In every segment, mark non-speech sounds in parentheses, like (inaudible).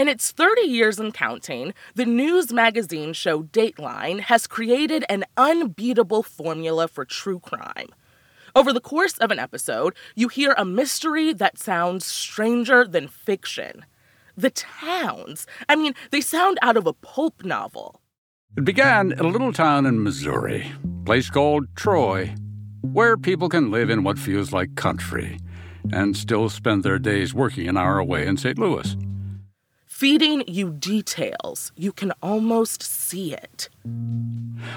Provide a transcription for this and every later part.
In its 30 years and counting, the news magazine show Dateline has created an unbeatable formula for true crime. Over the course of an episode, you hear a mystery that sounds stranger than fiction. The towns, I mean, they sound out of a pulp novel. It began in a little town in Missouri, place called Troy, where people can live in what feels like country and still spend their days working an hour away in St. Louis. Feeding you details, you can almost see it.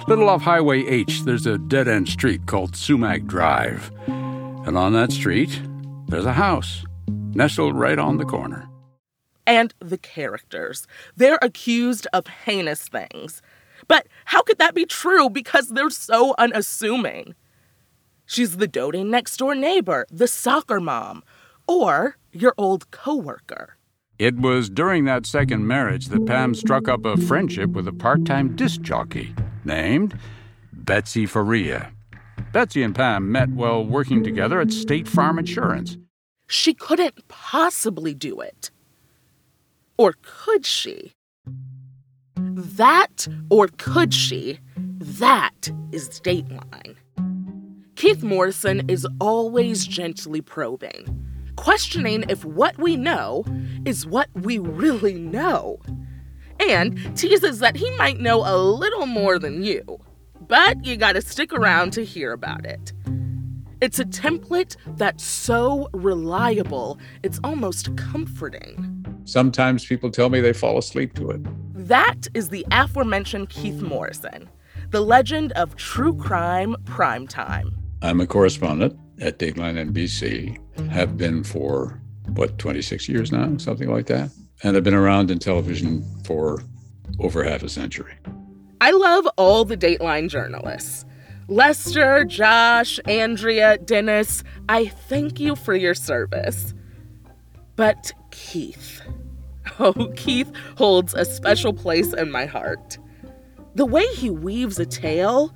Little off Highway H, there's a dead end street called Sumac Drive. And on that street, there's a house nestled right on the corner. And the characters. They're accused of heinous things. But how could that be true because they're so unassuming? She's the doting next door neighbor, the soccer mom, or your old coworker. It was during that second marriage that Pam struck up a friendship with a part time disc jockey named Betsy Faria. Betsy and Pam met while working together at State Farm Insurance. She couldn't possibly do it. Or could she? That, or could she? That is Dateline. Keith Morrison is always gently probing, questioning if what we know is what we really know, and teases that he might know a little more than you. But you gotta stick around to hear about it. It's a template that's so reliable, it's almost comforting. Sometimes people tell me they fall asleep to it. That is the aforementioned Keith Morrison, the legend of true crime primetime. I'm a correspondent at Dateline NBC, have been for, what, 26 years now, something like that. And I've been around in television for over half a century. I love all the Dateline journalists. Lester, Josh, Andrea, Dennis, I thank you for your service. But Keith, (laughs) oh, Keith holds a special place in my heart. The way he weaves a tale,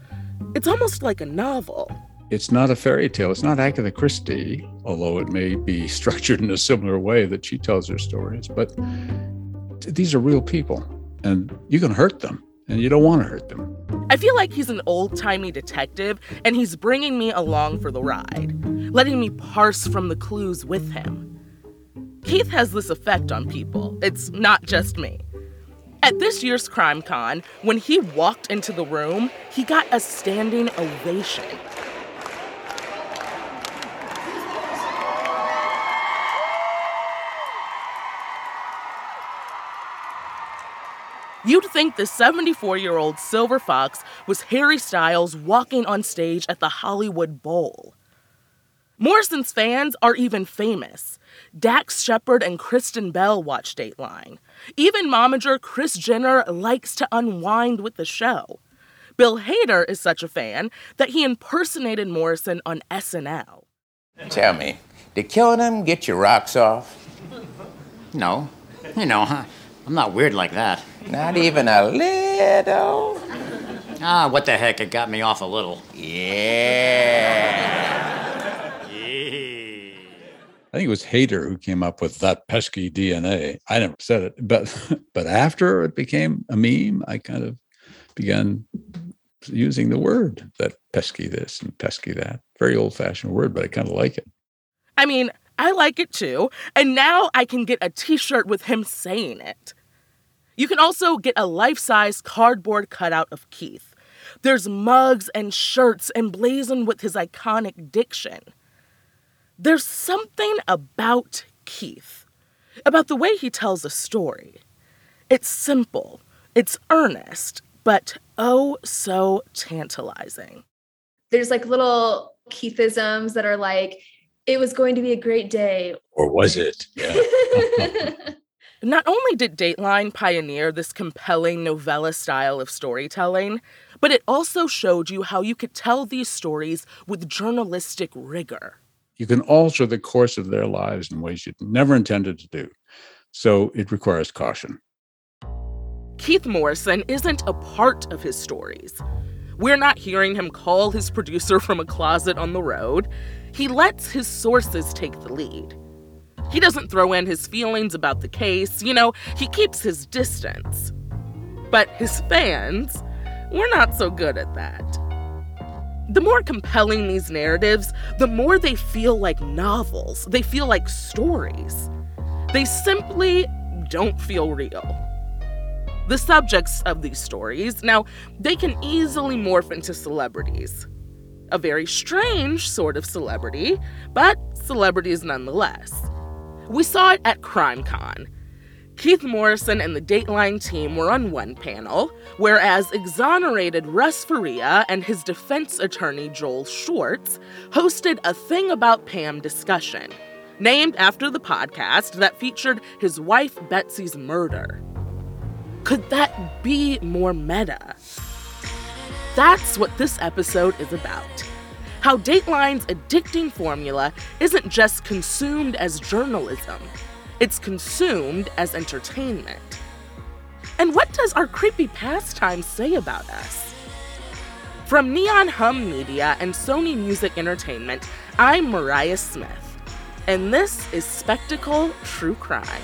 it's almost like a novel. It's not a fairy tale. It's not Agatha Christie, although it may be (laughs) structured in a similar way that she tells her stories. But these are real people, and you can hurt them, and you don't want to hurt them. I feel like he's an old timey detective, and he's bringing me along for the ride, letting me parse from the clues with him. Keith has this effect on people. It's not just me. At this year's CrimeCon, when he walked into the room, he got a standing ovation. You'd think the 74 year old Silver Fox was Harry Styles walking on stage at the Hollywood Bowl. Morrison's fans are even famous. Dax Shepard and Kristen Bell watch Dateline. Even momager Kris Jenner likes to unwind with the show. Bill Hader is such a fan that he impersonated Morrison on SNL. Tell me, did killing him get your rocks off? No. You know, huh? I'm not weird like that. Not even a little? Ah, what the heck? It got me off a little. Yeah. Yeah. I think it was Hader who came up with that pesky DNA. I never said it, but (laughs) but after it became a meme, I kind of began using the word that pesky this and pesky that. Very old fashioned word, but I kind of like it. I mean, I like it too, and now I can get a t shirt with him saying it. You can also get a life size cardboard cutout of Keith. There's mugs and shirts emblazoned with his iconic diction. There's something about Keith, about the way he tells a story. It's simple, it's earnest, but oh so tantalizing. There's like little Keithisms that are like, it was going to be a great day. Or was it? Yeah. (laughs) (laughs) Not only did Dateline pioneer this compelling novella style of storytelling, but it also showed you how you could tell these stories with journalistic rigor. you can alter the course of their lives in ways you'd never intended to do. So it requires caution. Keith Morrison isn't a part of his stories. We're not hearing him call his producer from a closet on the road. He lets his sources take the lead. He doesn't throw in his feelings about the case, you know, he keeps his distance. But his fans, we're not so good at that. The more compelling these narratives, the more they feel like novels. They feel like stories. They simply don't feel real. The subjects of these stories, now, they can easily morph into celebrities. A very strange sort of celebrity, but celebrities nonetheless. We saw it at CrimeCon. Keith Morrison and the Dateline team were on one panel, whereas exonerated Russ Faria and his defense attorney Joel Schwartz hosted a Thing About Pam discussion, named after the podcast that featured his wife Betsy's murder. Could that be more meta? That's what this episode is about. How Dateline's addicting formula isn't just consumed as journalism, it's consumed as entertainment. And what does our creepy pastime say about us? From Neon Hum Media and Sony Music Entertainment, I'm Mariah Smith, and this is Spectacle True Crime.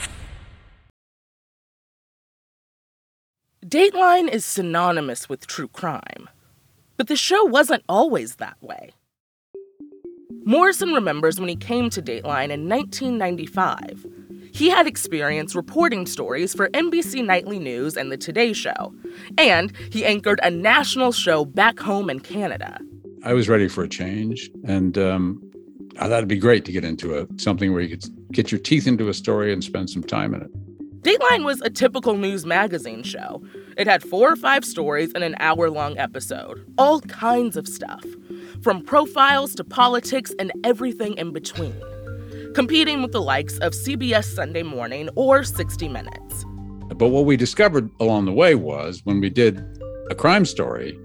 Dateline is synonymous with true crime, but the show wasn't always that way. Morrison remembers when he came to Dateline in 1995. He had experience reporting stories for NBC Nightly News and The Today Show, and he anchored a national show back home in Canada. I was ready for a change, and um, I thought it'd be great to get into a something where you could get your teeth into a story and spend some time in it. Dateline was a typical news magazine show. It had four or five stories in an hour long episode, all kinds of stuff, from profiles to politics and everything in between, competing with the likes of CBS Sunday Morning or 60 Minutes. But what we discovered along the way was when we did a crime story,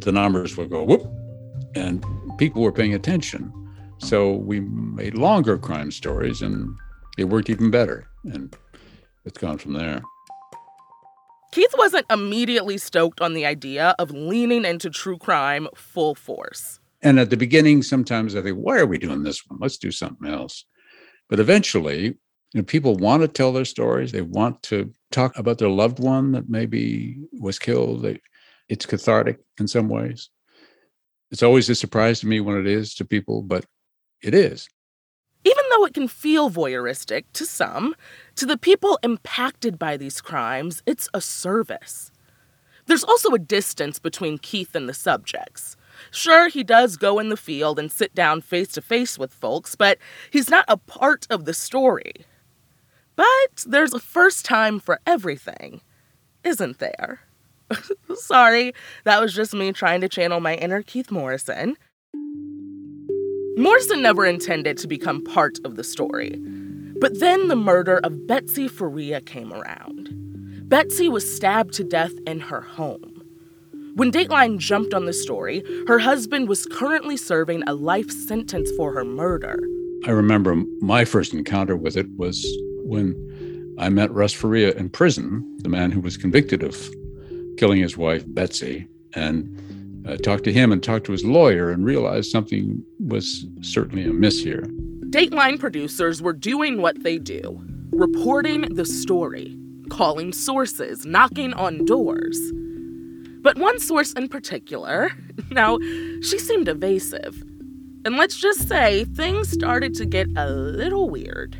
the numbers would go whoop, and people were paying attention. So we made longer crime stories, and it worked even better. And it's gone from there. Keith wasn't immediately stoked on the idea of leaning into true crime full force. And at the beginning, sometimes I think, why are we doing this one? Let's do something else. But eventually, you know, people want to tell their stories. They want to talk about their loved one that maybe was killed. It's cathartic in some ways. It's always a surprise to me when it is to people, but it is. Even though it can feel voyeuristic to some, to the people impacted by these crimes, it's a service. There's also a distance between Keith and the subjects. Sure, he does go in the field and sit down face to face with folks, but he's not a part of the story. But there's a first time for everything, isn't there? (laughs) Sorry, that was just me trying to channel my inner Keith Morrison. Morrison never intended to become part of the story. But then the murder of Betsy Faria came around. Betsy was stabbed to death in her home. When Dateline jumped on the story, her husband was currently serving a life sentence for her murder. I remember my first encounter with it was when I met Russ Faria in prison, the man who was convicted of killing his wife, Betsy, and uh, talked to him and talked to his lawyer and realized something was certainly amiss here. Dateline producers were doing what they do reporting the story, calling sources, knocking on doors. But one source in particular, (laughs) now, she seemed evasive. And let's just say things started to get a little weird.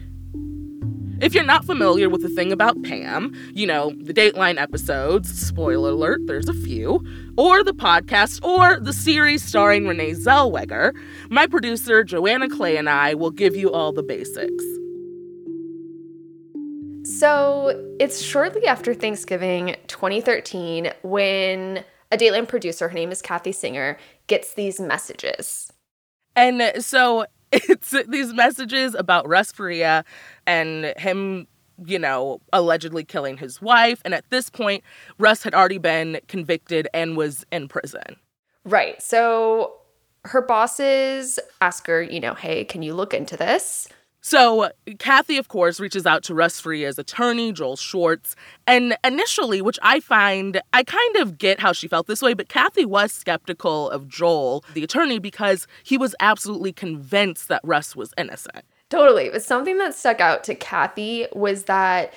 If you're not familiar with the thing about Pam, you know, the Dateline episodes, spoiler alert, there's a few, or the podcast, or the series starring Renee Zellweger, my producer Joanna Clay and I will give you all the basics. So it's shortly after Thanksgiving 2013 when a Dateline producer, her name is Kathy Singer, gets these messages. And so (laughs) it's these messages about Russ Faria and him, you know, allegedly killing his wife. And at this point, Russ had already been convicted and was in prison. Right. So her bosses ask her, you know, hey, can you look into this? So, Kathy, of course, reaches out to Russ Faria's attorney, Joel Schwartz. And initially, which I find, I kind of get how she felt this way, but Kathy was skeptical of Joel, the attorney, because he was absolutely convinced that Russ was innocent. Totally. But something that stuck out to Kathy was that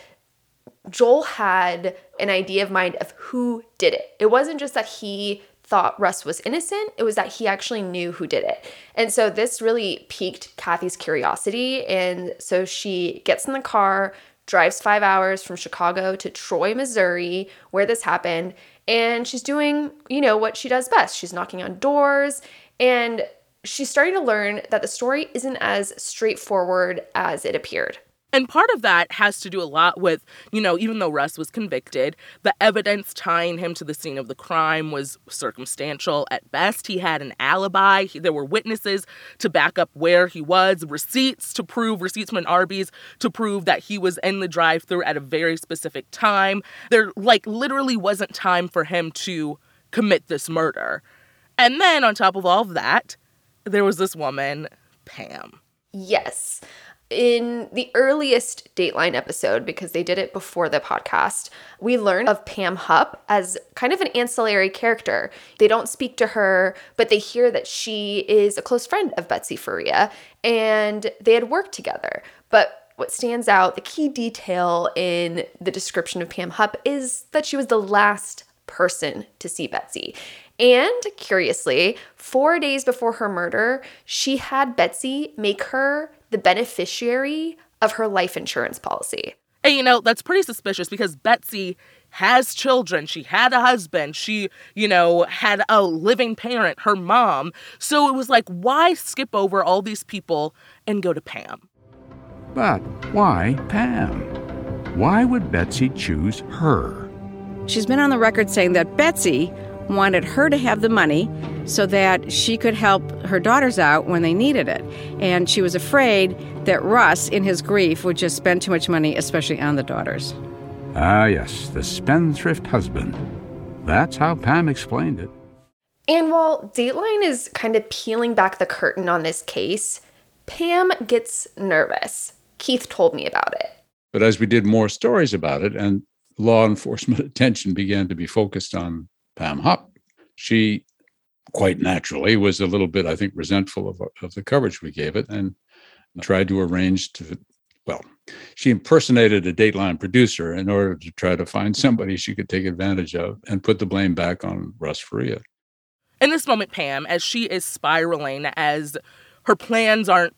Joel had an idea of mind of who did it. It wasn't just that he thought Russ was innocent, it was that he actually knew who did it. And so this really piqued Kathy's curiosity. And so she gets in the car, drives five hours from Chicago to Troy, Missouri, where this happened. And she's doing, you know, what she does best. She's knocking on doors and she's starting to learn that the story isn't as straightforward as it appeared. And part of that has to do a lot with, you know, even though Russ was convicted, the evidence tying him to the scene of the crime was circumstantial at best. He had an alibi. There were witnesses to back up where he was, receipts to prove, receipts from an Arby's to prove that he was in the drive through at a very specific time. There, like, literally wasn't time for him to commit this murder. And then on top of all of that, there was this woman, Pam. Yes in the earliest Dateline episode, because they did it before the podcast, we learn of Pam Hupp as kind of an ancillary character. They don't speak to her, but they hear that she is a close friend of Betsy Faria and they had worked together. But what stands out, the key detail in the description of Pam Hupp is that she was the last person to see Betsy. And curiously, four days before her murder, she had Betsy make her the beneficiary of her life insurance policy. And you know, that's pretty suspicious because Betsy has children. She had a husband. She, you know, had a living parent, her mom. So it was like, why skip over all these people and go to Pam? But why Pam? Why would Betsy choose her? She's been on the record saying that Betsy wanted her to have the money so that she could help her daughters out when they needed it. And she was afraid that Russ, in his grief, would just spend too much money, especially on the daughters. Ah, yes, the spendthrift husband. That's how Pam explained it. And while Dateline is kind of peeling back the curtain on this case, Pam gets nervous. Keith told me about it. But as we did more stories about it and law enforcement (laughs) attention began to be focused on Pam Hupp, she quite naturally was a little bit, I think, resentful of, of the coverage we gave it and tried to arrange to, well, she impersonated a Dateline producer in order to try to find somebody she could take advantage of and put the blame back on Russ Faria. In this moment, Pam, as she is spiraling, as her plans aren't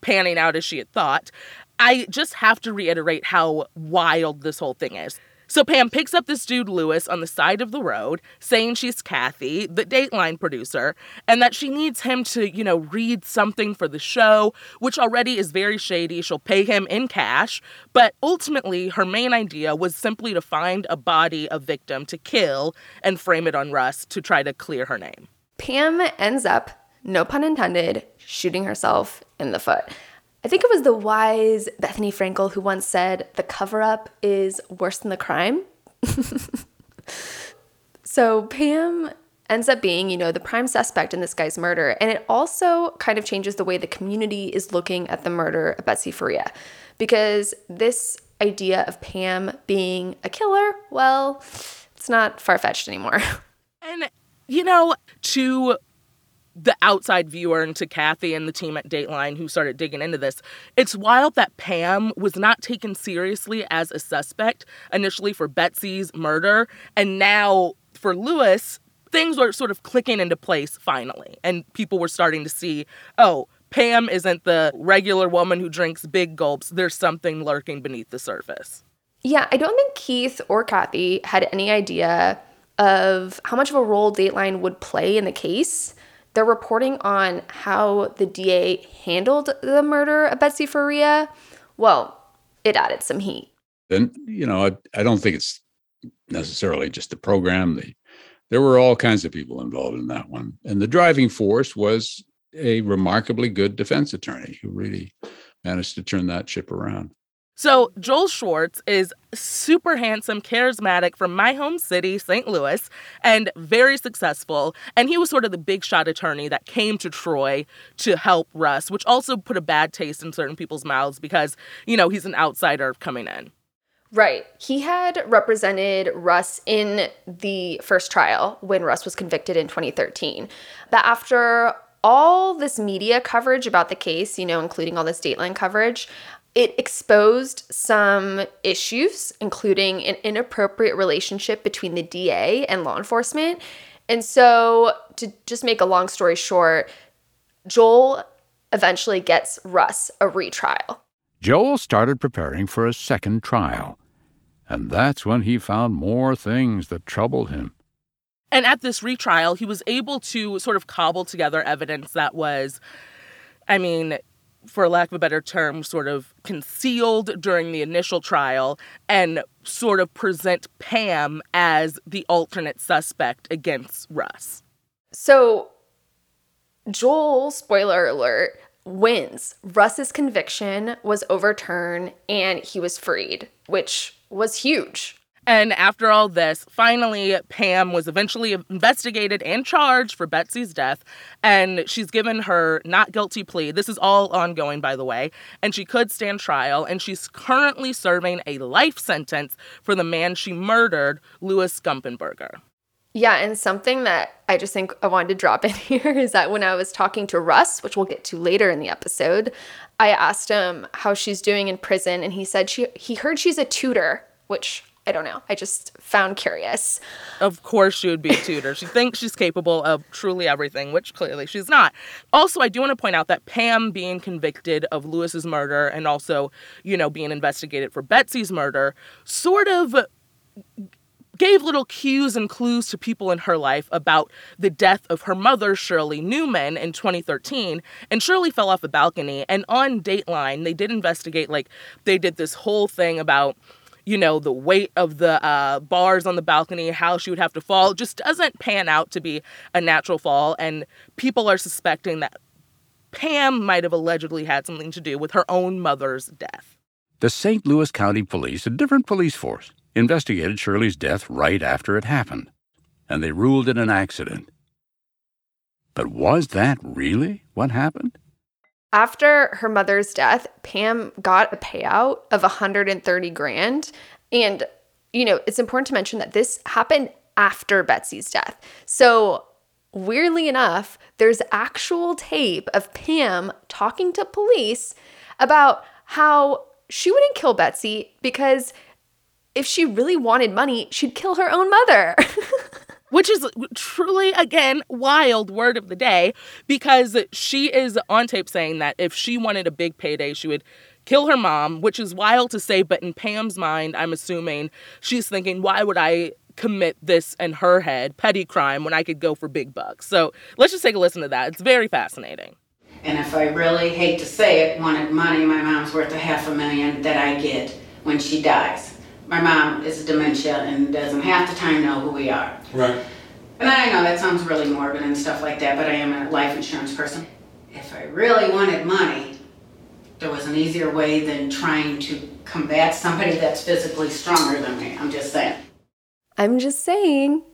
panning out as she had thought, I just have to reiterate how wild this whole thing is. So Pam picks up this dude, Lewis, on the side of the road, saying she's Kathy, the Dateline producer, and that she needs him to, you know, read something for the show, which already is very shady. She'll pay him in cash. But ultimately, her main idea was simply to find a body, a victim to kill, and frame it on Russ to try to clear her name. Pam ends up, no pun intended, shooting herself in the foot. I think it was the wise Bethenny Frankel who once said, the cover up is worse than the crime. (laughs) so Pam ends up being, you know, the prime suspect in this guy's murder. And it also kind of changes the way the community is looking at the murder of Betsy Faria. Because this idea of Pam being a killer, well, it's not far fetched anymore. (laughs) And, you know, to the outside viewer and to Kathy and the team at Dateline who started digging into this, it's wild that Pam was not taken seriously as a suspect initially for Betsy's murder. And now for Lewis, things were sort of clicking into place finally. And people were starting to see, oh, Pam isn't the regular woman who drinks big gulps. There's something lurking beneath the surface. Yeah, I don't think Keith or Kathy had any idea of how much of a role Dateline would play in the case. They're reporting on how the DA handled the murder of Betsy Faria. Well, it added some heat. And, you know, I, I don't think it's necessarily just the program. The, there were all kinds of people involved in that one. And the driving force was a remarkably good defense attorney who really managed to turn that ship around. So, Joel Schwartz is super handsome, charismatic from my home city, St. Louis, and very successful. And he was sort of the big shot attorney that came to Troy to help Russ, which also put a bad taste in certain people's mouths because, you know, he's an outsider coming in. Right. He had represented Russ in the first trial when Russ was convicted in 2013. But after all this media coverage about the case, you know, including all this Dateline coverage, it exposed some issues, including an inappropriate relationship between the DA and law enforcement. And so, to just make a long story short, Joel eventually gets Russ a retrial. Joel started preparing for a second trial, and that's when he found more things that troubled him. And at this retrial, he was able to sort of cobble together evidence that was, I mean, for lack of a better term, sort of concealed during the initial trial and sort of present Pam as the alternate suspect against Russ. So, Joel, spoiler alert, wins. Russ's conviction was overturned and he was freed, which was huge. And after all this, finally, Pam was eventually investigated and charged for Betsy's death. And she's given her not guilty plea. This is all ongoing, by the way. And she could stand trial. And she's currently serving a life sentence for the man she murdered, Louis Gumpenberger. Yeah, and something that I just think I wanted to drop in (laughs) here is that when I was talking to Russ, which we'll get to later in the episode, I asked him how she's doing in prison, and he said she he heard she's a tutor, which I don't know. I just found curious. Of course, she would be a tutor. she thinks she's capable of truly everything, which clearly she's not. Also, I do want to point out that Pam being convicted of Lewis's murder and also, you know, being investigated for Betsy's murder sort of gave little cues and clues to people in her life about the death of her mother, Shirley Neumann, in 2013. And Shirley fell off a balcony. And on Dateline, they did investigate, like, they did this whole thing about you know, the weight of the uh, bars on the balcony, how she would have to fall, just doesn't pan out to be a natural fall. And people are suspecting that Pam might have allegedly had something to do with her own mother's death. The St. Louis County Police, a different police force, investigated Shirley's death right after it happened, and they ruled it an accident. But was that really what happened? After her mother's death, Pam got a payout of 130 grand. And, you know, it's important to mention that this happened after Betsy's death. So, weirdly enough, there's actual tape of Pam talking to police about how she wouldn't kill Betsy because if she really wanted money, she'd kill her own mother. (laughs) which is truly, again, wild word of the day because she is on tape saying that if she wanted a big payday, she would kill her mom, which is wild to say, but in Pam's mind, I'm assuming she's thinking, why would I commit this in her head, petty crime, when I could go for big bucks? So let's just take a listen to that. It's very fascinating. And if I really hate to say it, wanted money, my mom's worth a half a million that I get when she dies my mom is dementia and doesn't half the time know who we are. Right. And I know that sounds really morbid and stuff like that, but I am a life insurance person. If I really wanted money, there was an easier way than trying to combat somebody that's physically stronger than me. I'm just saying. I'm just saying.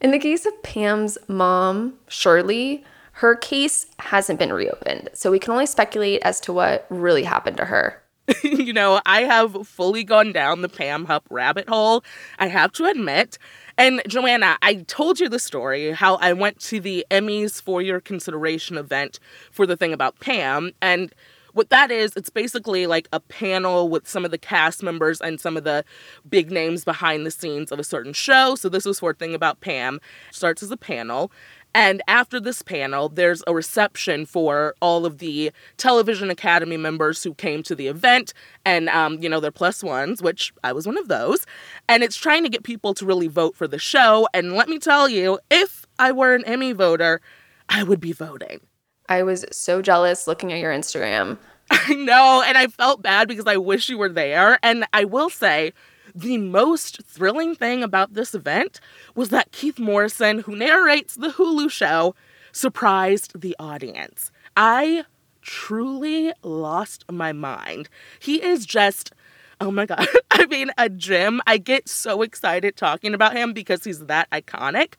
In the case of Pam's mom, Shirley, her case hasn't been reopened, so we can only speculate as to what really happened to her. (laughs) you know, I have fully gone down the Pam Hupp rabbit hole, I have to admit. And Joanna, I told you the story how I went to the Emmys for Your Consideration event for the thing about Pam. And what that is, it's basically like a panel with some of the cast members and some of the big names behind the scenes of a certain show. So this was for a thing about Pam. Starts as a panel. And after this panel, there's a reception for all of the Television Academy members who came to the event. And, um, you know, they're plus ones, which I was one of those. And it's trying to get people to really vote for the show. And let me tell you, if I were an Emmy voter, I would be voting. I was so jealous looking at your Instagram. (laughs) I know. And I felt bad because I wish you were there. And I will say, the most thrilling thing about this event was that Keith Morrison, who narrates the Hulu show, surprised the audience. I truly lost my mind. He is just oh my god (laughs) i mean a gem i get so excited talking about him because he's that iconic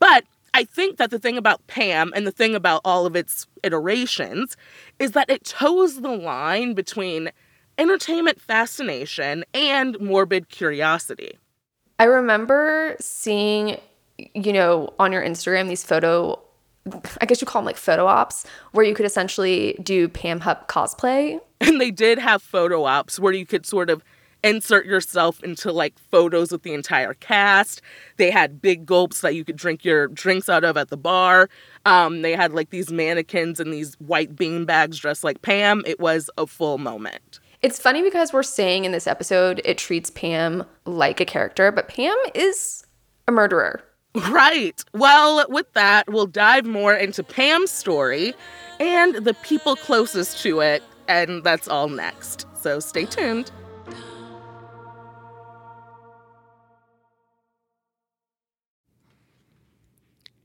but i think that the thing about pam and the thing about all of its iterations is that it toes the line between entertainment fascination and morbid curiosity I remember seeing, you know, on your Instagram these photo, I guess you call them like photo ops, where you could essentially do Pam Hupp cosplay. and they did have photo ops where you could sort of insert yourself into like photos with the entire cast. They had big gulps that you could drink your drinks out of at the bar. Um, they had like these mannequins and these white bean bags dressed like Pam. It was a full moment. It's funny because we're saying in this episode it treats Pam like a character, but Pam is a murderer. Right. Well, with that, we'll dive more into Pam's story and the people closest to it, and that's all next. So stay tuned.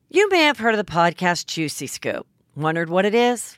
You may have heard of the podcast Juicy Scoop. Wondered what it is?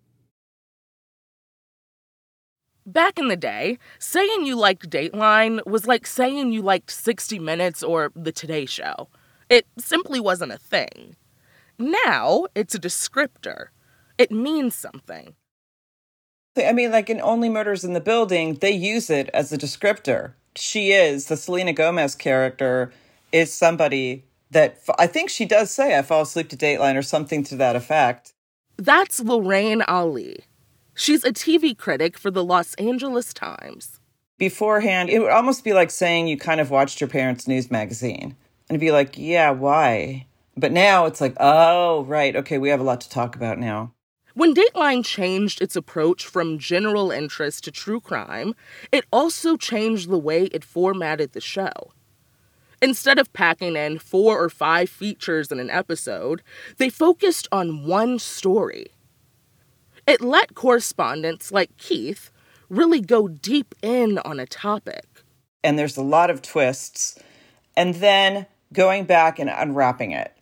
Back in the day, saying you liked Dateline was like saying you liked 60 Minutes or The Today Show. It simply wasn't a thing. Now, it's a descriptor. It means something. I mean, like in Only Murders in the Building, they use it as a descriptor. She is, the Selena Gomez character, is somebody that I think she does say, I fall asleep to Dateline or something to that effect. That's Lorraine Ali. She's a TV critic for the Los Angeles Times. Beforehand, it would almost be like saying you kind of watched your parents' news magazine and be like, yeah, why? But now it's like, oh, right, okay, we have a lot to talk about now. When Dateline changed its approach from general interest to true crime, it also changed the way it formatted the show. Instead of packing in four or five features in an episode, they focused on one story. It let correspondents like Keith really go deep in on a topic. And there's a lot of twists. And then going back and unwrapping it.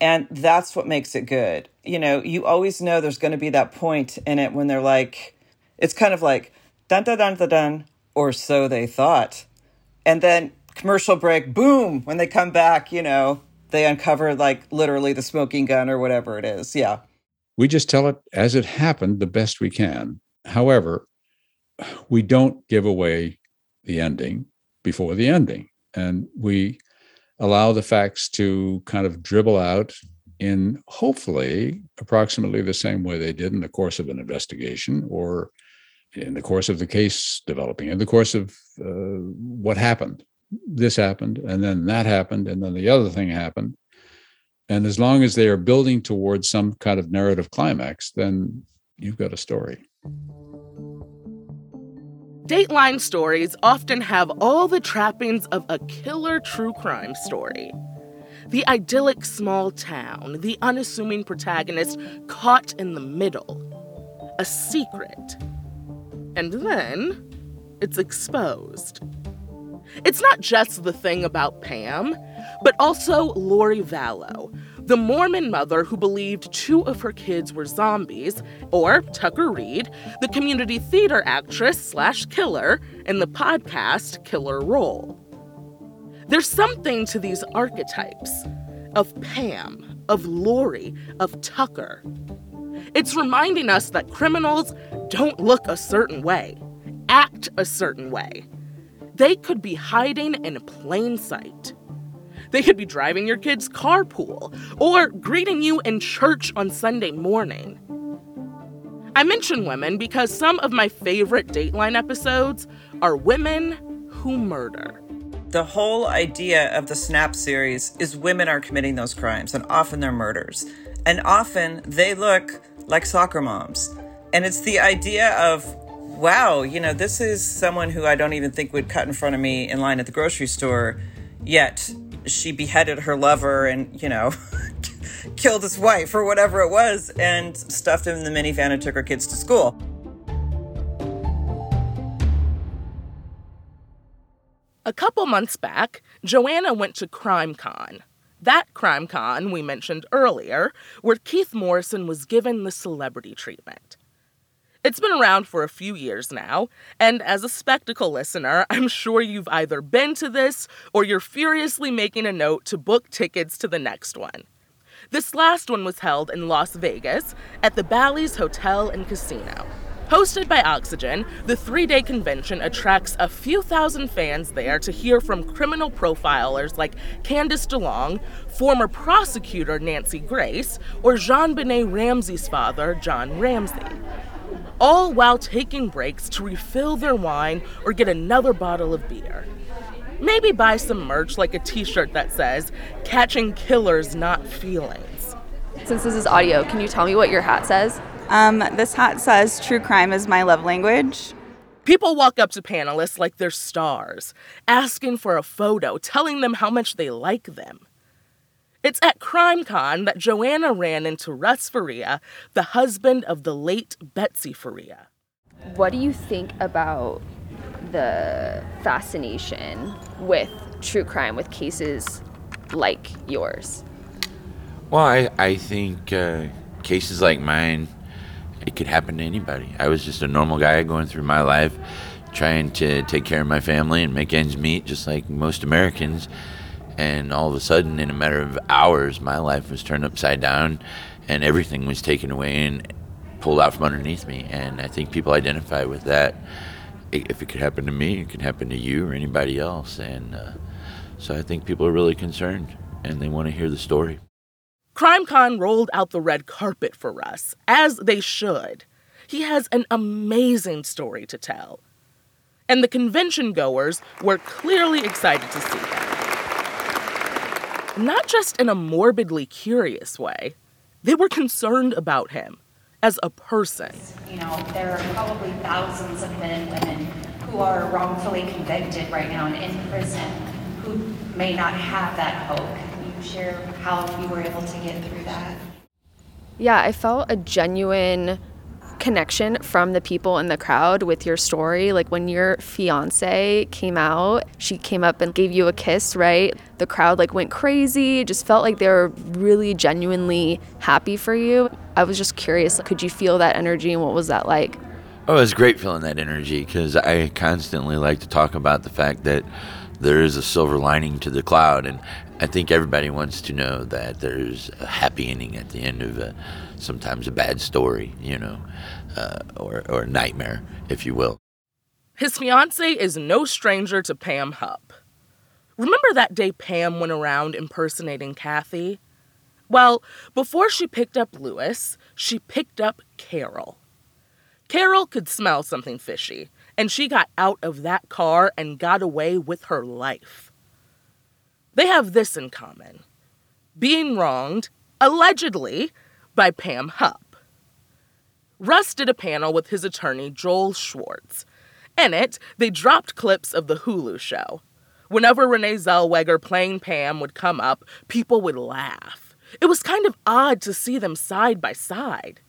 And that's what makes it good. You know, you always know there's going to be that point in it when they're like, it's kind of like, dun dun dun dun dun, or so they thought. And then commercial break, boom, when they come back, you know, they uncover like literally the smoking gun or whatever it is. Yeah. We just tell it as it happened the best we can. However, we don't give away the ending before the ending. And we allow the facts to kind of dribble out in hopefully approximately the same way they did in the course of an investigation or in the course of the case developing, in the course of uh, what happened. This happened, and then that happened, and then the other thing happened. And as long as they are building towards some kind of narrative climax, then you've got a story. Dateline stories often have all the trappings of a killer true crime story. The idyllic small town, the unassuming protagonist caught in the middle, a secret. And then it's exposed. It's not just the thing about Pam, but also Lori Vallow, the Mormon mother who believed two of her kids were zombies, or Tucker Reed, the community theater actress slash killer in the podcast Killer Role. There's something to these archetypes of Pam, of Lori, of Tucker. It's reminding us that criminals don't look a certain way, act a certain way. They could be hiding in plain sight. They could be driving your kid's carpool or greeting you in church on Sunday morning. I mention women because some of my favorite Dateline episodes are women who murder. The whole idea of the Snap series is women are committing those crimes, and often they're murders. And often they look like soccer moms. And it's the idea of, wow, you know, this is someone who I don't even think would cut in front of me in line at the grocery store, yet she beheaded her lover and, you know, (laughs) killed his wife or whatever it was and stuffed him in the minivan and took her kids to school. A couple months back, Joanna went to CrimeCon. That CrimeCon we mentioned earlier, where Keith Morrison was given the celebrity treatment. It's been around for a few years now, and as a spectacle listener, I'm sure you've either been to this or you're furiously making a note to book tickets to the next one. This last one was held in Las Vegas at the Bally's Hotel and Casino. Hosted by Oxygen, the three day convention attracts a few thousand fans there to hear from criminal profilers like Candice DeLong, former prosecutor Nancy Grace, or JonBenét Ramsey's father, John Ramsey. All while taking breaks to refill their wine or get another bottle of beer. Maybe buy some merch like a t shirt that says, Catching Killers, Not Feelings. Since this is audio, can you tell me what your hat says? Um, this hat says true crime is my love language. People walk up to panelists like they're stars, asking for a photo, telling them how much they like them. It's at CrimeCon that Joanna ran into Russ Faria, the husband of the late Betsy Faria. What do you think about the fascination with true crime, with cases like yours? Well, I, I think uh, cases like mine, it could happen to anybody. I was just a normal guy going through my life, trying to take care of my family and make ends meet, just like most Americans. And all of a sudden, in a matter of hours, my life was turned upside down and everything was taken away and pulled out from underneath me. And I think people identify with that. If it could happen to me, it could happen to you or anybody else. And uh, so I think people are really concerned and they want to hear the story. CrimeCon rolled out the red carpet for Russ, as they should. He has an amazing story to tell. And the convention goers were clearly excited to see him. Not just in a morbidly curious way, they were concerned about him as a person. You know, there are probably thousands of men and women who are wrongfully convicted right now and in prison who may not have that hope you share how you were able to get through that? Yeah, I felt a genuine connection from the people in the crowd with your story. Like when your fiance came out, she came up and gave you a kiss, right? The crowd like went crazy. It just felt like they were really genuinely happy for you. I was just curious, could you feel that energy and what was that like? Oh, it was great feeling that energy because I constantly like to talk about the fact that there is a silver lining to the cloud, and I think everybody wants to know that there's a happy ending at the end of a, sometimes a bad story, you know, uh, or or a nightmare, if you will. His fiance is no stranger to Pam Hupp. Remember that day Pam went around impersonating Kathy? Well, before she picked up Lewis, she picked up Carol. Carol could smell something fishy, and she got out of that car and got away with her life. They have this in common being wronged, allegedly, by Pam Hupp. Russ did a panel with his attorney, Joel Schwartz. In it, they dropped clips of the Hulu show. Whenever Renee Zellweger playing Pam would come up, people would laugh. It was kind of odd to see them side by side.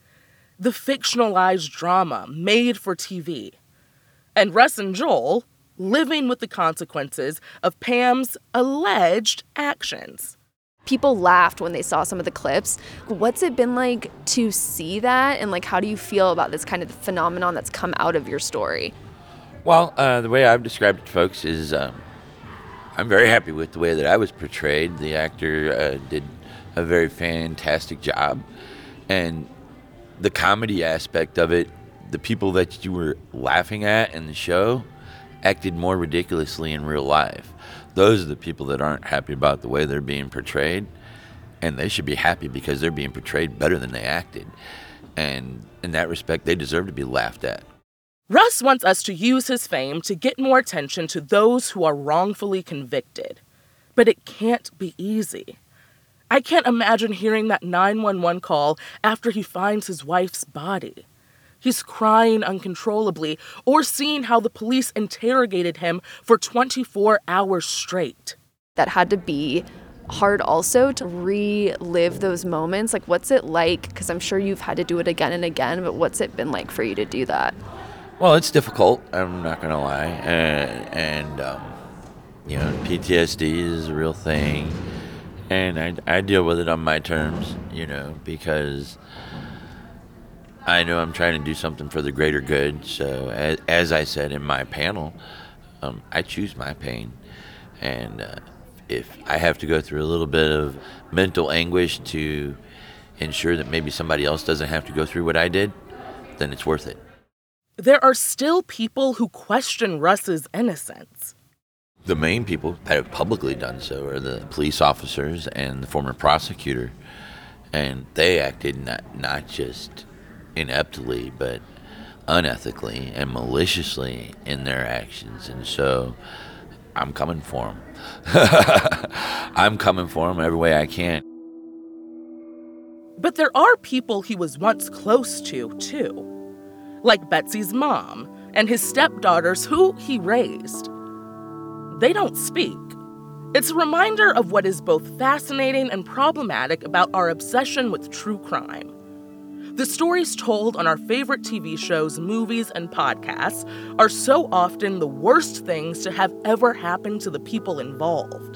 The fictionalized drama made for TV. And Russ and Joel living with the consequences of Pam's alleged actions. People laughed when they saw some of the clips. What's it been like to see that? And like, how do you feel about this kind of phenomenon that's come out of your story? Well, uh, the way I've described it, folks, is um, I'm very happy with the way that I was portrayed. The actor uh, did a very fantastic job, and the comedy aspect of it, the people that you were laughing at in the show, acted more ridiculously in real life. Those are the people that aren't happy about the way they're being portrayed, and they should be happy because they're being portrayed better than they acted. And in that respect, they deserve to be laughed at. Russ wants us to use his fame to get more attention to those who are wrongfully convicted. But it can't be easy. I can't imagine hearing that 911 call after he finds his wife's body. He's crying uncontrollably, or seeing how the police interrogated him for 24 hours straight. That had to be hard also to relive those moments. Like, what's it like? Because I'm sure you've had to do it again and again, but what's it been like for you to do that? Well, it's difficult. I'm not gonna lie, and, and um, you know, PTSD is a real thing, and I, I deal with it on my terms. You know, because I know I'm trying to do something for the greater good. So, as, as I said in my panel, um, I choose my pain, and uh, if I have to go through a little bit of mental anguish to ensure that maybe somebody else doesn't have to go through what I did, then it's worth it. There are still people who question Russ's innocence. The main people that have publicly done so are the police officers and the former prosecutor, and they acted not not just ineptly, but unethically and maliciously in their actions. And so, I'm coming for them. (laughs) I'm coming for them every way I can. But there are people he was once close to, too like Betsy's mom and his stepdaughters, who he raised. They don't speak. It's a reminder of what is both fascinating and problematic about our obsession with true crime. The stories told on our favorite TV shows, movies, and podcasts are so often the worst things to have ever happened to the people involved.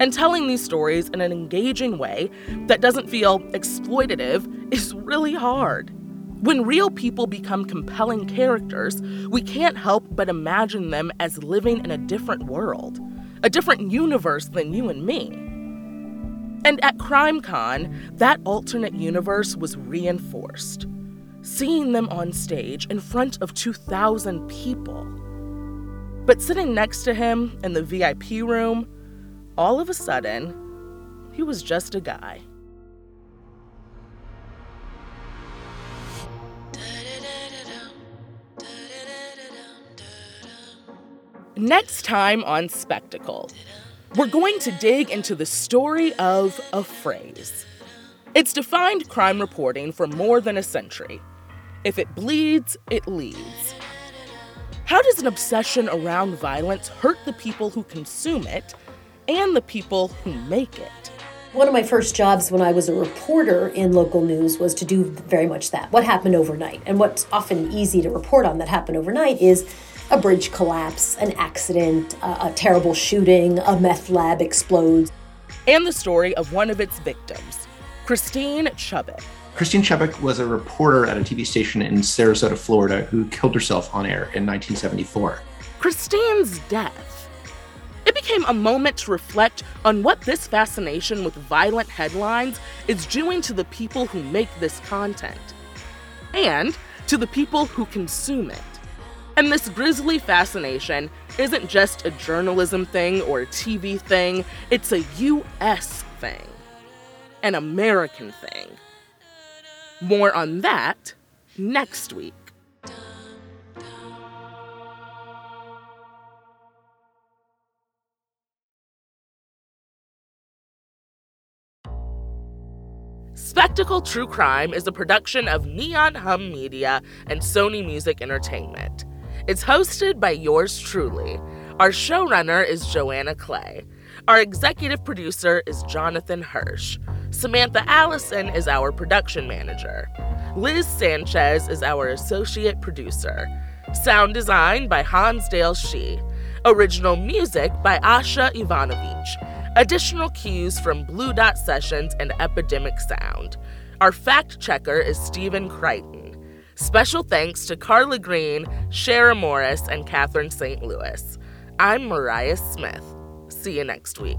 And telling these stories in an engaging way that doesn't feel exploitative is really hard. When real people become compelling characters, we can't help but imagine them as living in a different world, a different universe than you and me. And at CrimeCon, that alternate universe was reinforced. Seeing them on stage in front of 2,000 people. But sitting next to him in the VIP room, all of a sudden, he was just a guy. Next time on Spectacle, we're going to dig into the story of a phrase. It's defined crime reporting for more than a century. If it bleeds, it leads. How does an obsession around violence hurt the people who consume it and the people who make it? One of my first jobs when I was a reporter in local news was to do very much that. What happened overnight? And what's often easy to report on that happened overnight is a bridge collapse, an accident, a, a terrible shooting, a meth lab explodes. And the story of one of its victims, Christine Chubbuck. Christine Chubbuck was a reporter at a TV station in Sarasota, Florida, who killed herself on air in 1974. Christine's death. It became a moment to reflect on what this fascination with violent headlines is doing to the people who make this content and to the people who consume it. And this grisly fascination isn't just a journalism thing or a TV thing, it's a US thing, an American thing. More on that next week. Spectacle True Crime is a production of Neon Hum Media and Sony Music Entertainment. It's hosted by yours truly. Our showrunner is Joanna Clay. Our executive producer is Jonathan Hirsch. Samantha Allison is our production manager. Liz Sanchez is our associate producer. Sound design by Hansdale Hsu. Original music by Asha Ivanovich. Additional cues from Blue Dot Sessions and Epidemic Sound. Our fact checker is Stephen Crichton. Special thanks to Carla Green, Shara Morris, and Catherine St. Louis. I'm Mariah Smith. See you next week.